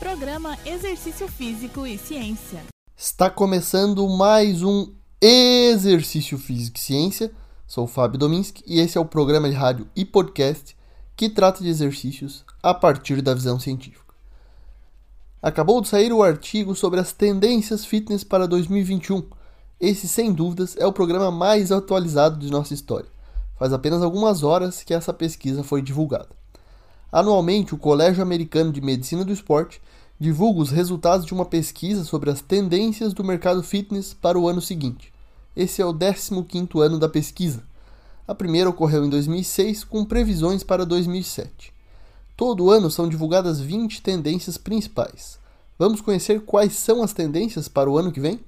Programa Exercício Físico e Ciência. Está começando mais um Exercício Físico e Ciência. Sou o Fábio Dominski e esse é o programa de rádio e podcast que trata de exercícios a partir da visão científica. Acabou de sair o artigo sobre as tendências fitness para 2021. Esse, sem dúvidas, é o programa mais atualizado de nossa história. Faz apenas algumas horas que essa pesquisa foi divulgada. Anualmente, o Colégio Americano de Medicina do Esporte divulga os resultados de uma pesquisa sobre as tendências do mercado fitness para o ano seguinte. Esse é o 15º ano da pesquisa. A primeira ocorreu em 2006 com previsões para 2007. Todo ano são divulgadas 20 tendências principais. Vamos conhecer quais são as tendências para o ano que vem?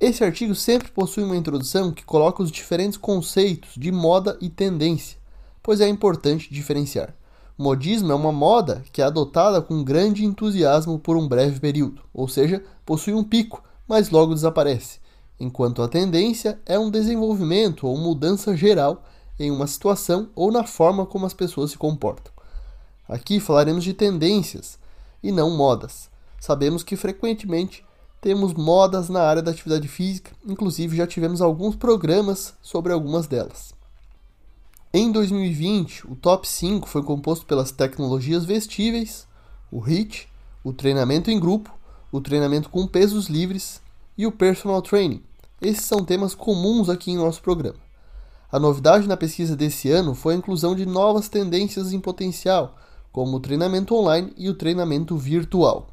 Esse artigo sempre possui uma introdução que coloca os diferentes conceitos de moda e tendência, pois é importante diferenciar. Modismo é uma moda que é adotada com grande entusiasmo por um breve período, ou seja, possui um pico, mas logo desaparece, enquanto a tendência é um desenvolvimento ou mudança geral em uma situação ou na forma como as pessoas se comportam. Aqui falaremos de tendências e não modas. Sabemos que frequentemente temos modas na área da atividade física, inclusive já tivemos alguns programas sobre algumas delas. Em 2020, o top 5 foi composto pelas tecnologias vestíveis, o HIIT, o treinamento em grupo, o treinamento com pesos livres e o personal training. Esses são temas comuns aqui em nosso programa. A novidade na pesquisa desse ano foi a inclusão de novas tendências em potencial, como o treinamento online e o treinamento virtual.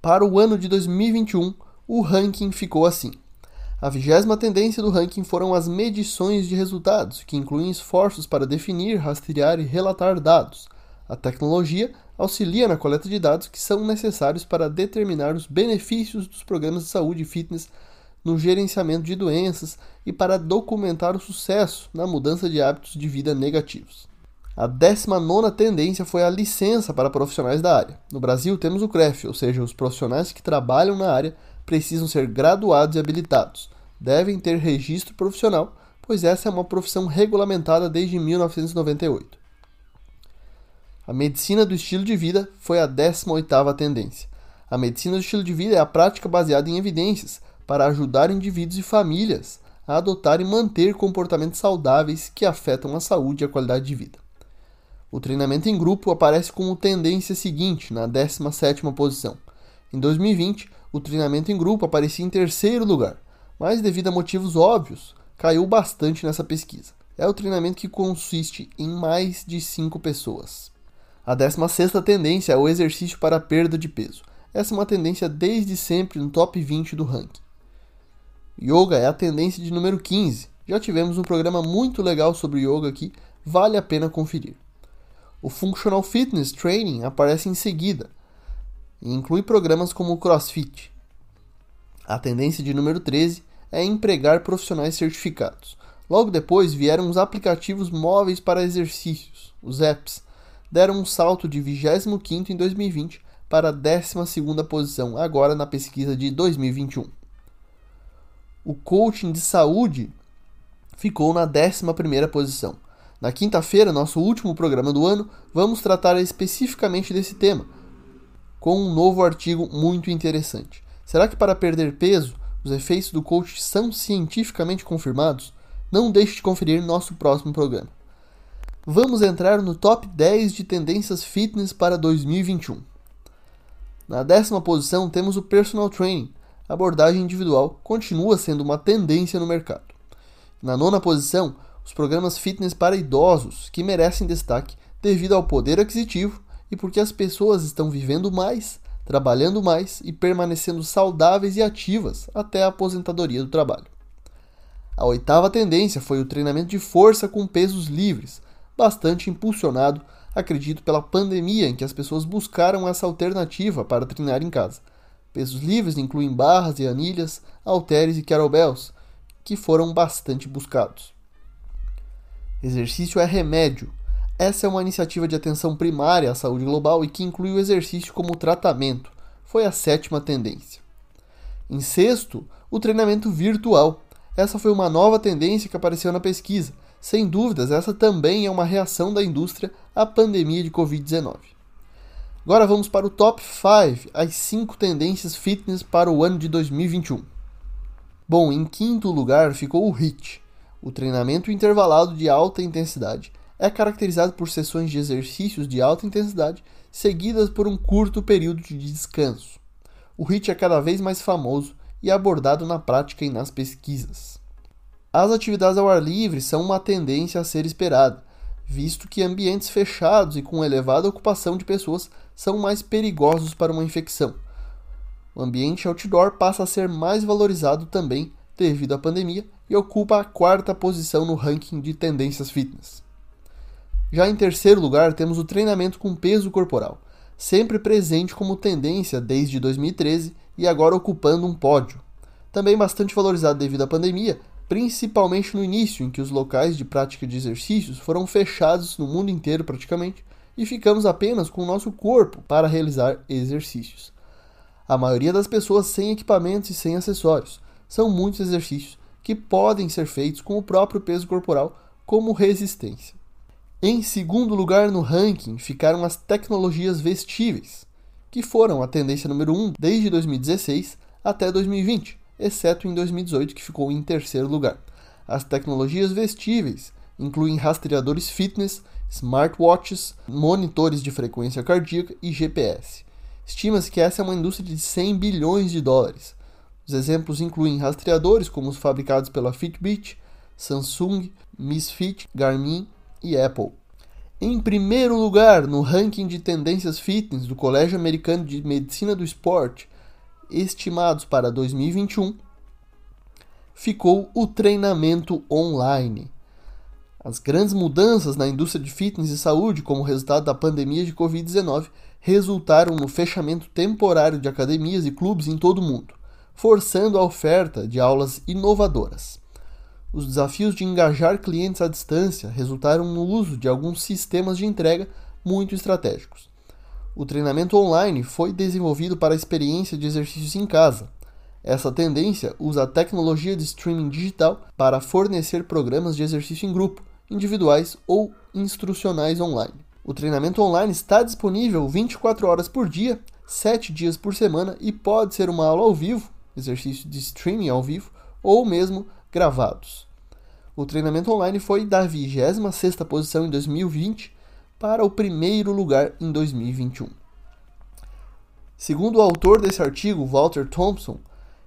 Para o ano de 2021, o ranking ficou assim. A vigésima tendência do ranking foram as medições de resultados, que incluem esforços para definir, rastrear e relatar dados. A tecnologia auxilia na coleta de dados que são necessários para determinar os benefícios dos programas de saúde e fitness no gerenciamento de doenças e para documentar o sucesso na mudança de hábitos de vida negativos. A 19 tendência foi a licença para profissionais da área. No Brasil, temos o CREF, ou seja, os profissionais que trabalham na área precisam ser graduados e habilitados. Devem ter registro profissional, pois essa é uma profissão regulamentada desde 1998. A medicina do estilo de vida foi a 18ª tendência. A medicina do estilo de vida é a prática baseada em evidências para ajudar indivíduos e famílias a adotar e manter comportamentos saudáveis que afetam a saúde e a qualidade de vida. O treinamento em grupo aparece como tendência seguinte, na 17ª posição. Em 2020, o treinamento em grupo aparecia em terceiro lugar, mas devido a motivos óbvios, caiu bastante nessa pesquisa. É o treinamento que consiste em mais de 5 pessoas. A 16 tendência é o exercício para perda de peso. Essa é uma tendência desde sempre no top 20 do ranking. Yoga é a tendência de número 15. Já tivemos um programa muito legal sobre yoga aqui, vale a pena conferir. O Functional Fitness Training aparece em seguida, e inclui programas como o CrossFit. A tendência de número 13 é empregar profissionais certificados. Logo depois vieram os aplicativos móveis para exercícios, os apps. Deram um salto de 25 em 2020 para a 12 posição, agora na pesquisa de 2021. O coaching de saúde ficou na 11 posição. Na quinta-feira, nosso último programa do ano, vamos tratar especificamente desse tema com um novo artigo muito interessante. Será que para perder peso, os efeitos do coach são cientificamente confirmados? Não deixe de conferir nosso próximo programa. Vamos entrar no top 10 de tendências fitness para 2021. Na décima posição temos o personal training. A abordagem individual continua sendo uma tendência no mercado. Na nona posição, os programas fitness para idosos, que merecem destaque devido ao poder aquisitivo e porque as pessoas estão vivendo mais, trabalhando mais e permanecendo saudáveis e ativas até a aposentadoria do trabalho. A oitava tendência foi o treinamento de força com pesos livres, bastante impulsionado, acredito, pela pandemia em que as pessoas buscaram essa alternativa para treinar em casa. Pesos livres incluem barras e anilhas, halteres e kettlebells, que foram bastante buscados. Exercício é remédio, essa é uma iniciativa de atenção primária à saúde global e que inclui o exercício como tratamento. Foi a sétima tendência. Em sexto, o treinamento virtual. Essa foi uma nova tendência que apareceu na pesquisa. Sem dúvidas, essa também é uma reação da indústria à pandemia de Covid-19. Agora vamos para o top 5, as 5 tendências fitness para o ano de 2021. Bom, em quinto lugar ficou o HIIT, o treinamento intervalado de alta intensidade. É caracterizado por sessões de exercícios de alta intensidade seguidas por um curto período de descanso. O HIIT é cada vez mais famoso e abordado na prática e nas pesquisas. As atividades ao ar livre são uma tendência a ser esperada, visto que ambientes fechados e com elevada ocupação de pessoas são mais perigosos para uma infecção. O ambiente outdoor passa a ser mais valorizado também devido à pandemia e ocupa a quarta posição no ranking de tendências fitness. Já em terceiro lugar, temos o treinamento com peso corporal, sempre presente como tendência desde 2013 e agora ocupando um pódio. Também bastante valorizado devido à pandemia, principalmente no início, em que os locais de prática de exercícios foram fechados no mundo inteiro praticamente e ficamos apenas com o nosso corpo para realizar exercícios. A maioria das pessoas sem equipamentos e sem acessórios. São muitos exercícios que podem ser feitos com o próprio peso corporal como resistência. Em segundo lugar no ranking ficaram as tecnologias vestíveis, que foram a tendência número 1 desde 2016 até 2020 exceto em 2018, que ficou em terceiro lugar. As tecnologias vestíveis incluem rastreadores fitness, smartwatches, monitores de frequência cardíaca e GPS. Estima-se que essa é uma indústria de 100 bilhões de dólares. Os exemplos incluem rastreadores como os fabricados pela Fitbit, Samsung, Misfit, Garmin e Apple. Em primeiro lugar, no ranking de tendências fitness do Colégio Americano de Medicina do Esporte, estimados para 2021, ficou o treinamento online. As grandes mudanças na indústria de fitness e saúde, como resultado da pandemia de Covid-19, resultaram no fechamento temporário de academias e clubes em todo o mundo, forçando a oferta de aulas inovadoras. Os desafios de engajar clientes à distância resultaram no uso de alguns sistemas de entrega muito estratégicos. O treinamento online foi desenvolvido para a experiência de exercícios em casa. Essa tendência usa a tecnologia de streaming digital para fornecer programas de exercício em grupo, individuais ou instrucionais online. O treinamento online está disponível 24 horas por dia, 7 dias por semana e pode ser uma aula ao vivo, exercício de streaming ao vivo, ou mesmo gravados. O treinamento online foi da 26ª posição em 2020 para o primeiro lugar em 2021. Segundo o autor desse artigo, Walter Thompson,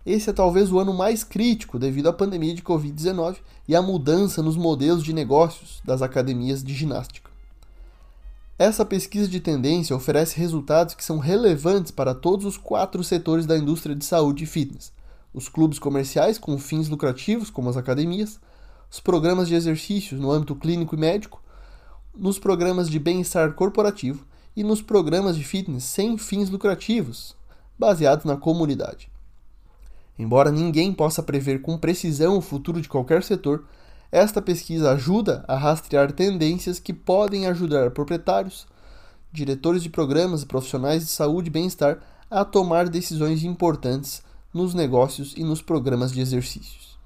esse é talvez o ano mais crítico devido à pandemia de Covid-19 e à mudança nos modelos de negócios das academias de ginástica. Essa pesquisa de tendência oferece resultados que são relevantes para todos os quatro setores da indústria de saúde e fitness: os clubes comerciais com fins lucrativos, como as academias, os programas de exercícios no âmbito clínico e médico, nos programas de bem-estar corporativo e nos programas de fitness sem fins lucrativos, baseados na comunidade. Embora ninguém possa prever com precisão o futuro de qualquer setor, esta pesquisa ajuda a rastrear tendências que podem ajudar proprietários, diretores de programas e profissionais de saúde e bem-estar a tomar decisões importantes nos negócios e nos programas de exercícios.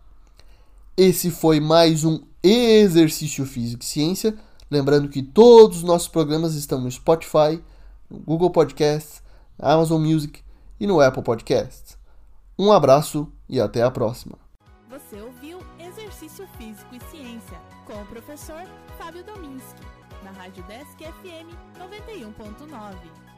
Esse foi mais um Exercício Físico e Ciência Lembrando que todos os nossos programas estão no Spotify, no Google Podcasts, na Amazon Music e no Apple Podcasts. Um abraço e até a próxima. Você ouviu Exercício Físico e Ciência com o professor Fábio Dominski, na Rádio Desk FM 91.9.